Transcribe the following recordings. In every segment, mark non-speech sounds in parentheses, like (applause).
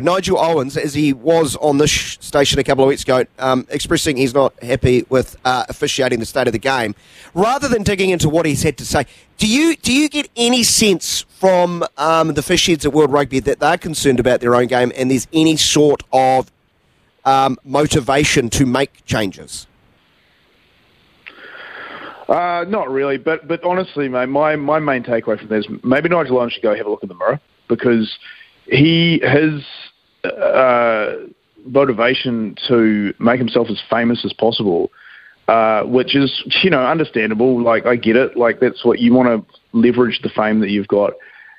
Nigel Owens, as he was on this station a couple of weeks ago, um, expressing he's not happy with uh, officiating the state of the game. Rather than digging into what he's had to say, do you do you get any sense from um, the fish heads at World Rugby that they're concerned about their own game and there's any sort of um, motivation to make changes? Uh, not really, but but honestly, mate, my, my main takeaway from this maybe Nigel Owens should go have a look in the mirror because he his uh, motivation to make himself as famous as possible, uh, which is (laughs) you know understandable. Like I get it. Like that's what you want to leverage the fame that you've got.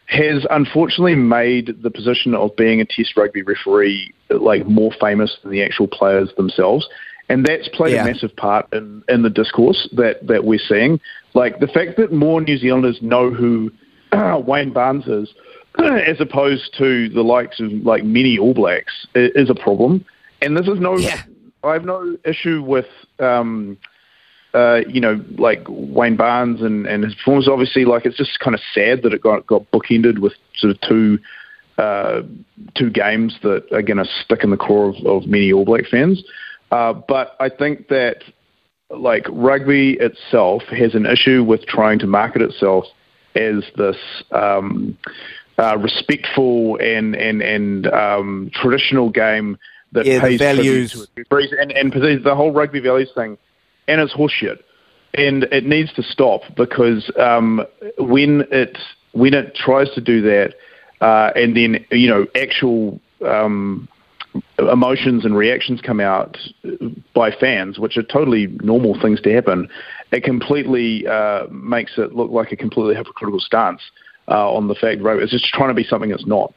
Has unfortunately made the position of being a Test rugby referee like more famous than the actual players themselves, and that's played yeah. a massive part in, in the discourse that, that we're seeing. Like the fact that more New Zealanders know who (clears throat) Wayne Barnes is (clears throat) as opposed to the likes of like many All Blacks is a problem. And this is no, yeah. I have no issue with, um, uh, you know, like Wayne Barnes and, and his performance. Obviously, like it's just kind of sad that it got got bookended with sort of two uh, two games that are going to stick in the core of, of many All Black fans. Uh, but I think that like rugby itself has an issue with trying to market itself as this. Um, uh, respectful and and and um, traditional game that yeah, pays values. to and and the whole rugby values thing, and it's horseshit, and it needs to stop because um, when it when it tries to do that, uh, and then you know actual um, emotions and reactions come out by fans, which are totally normal things to happen, it completely uh, makes it look like a completely hypocritical stance uh, on the fact, right? It's just trying to be something it's not.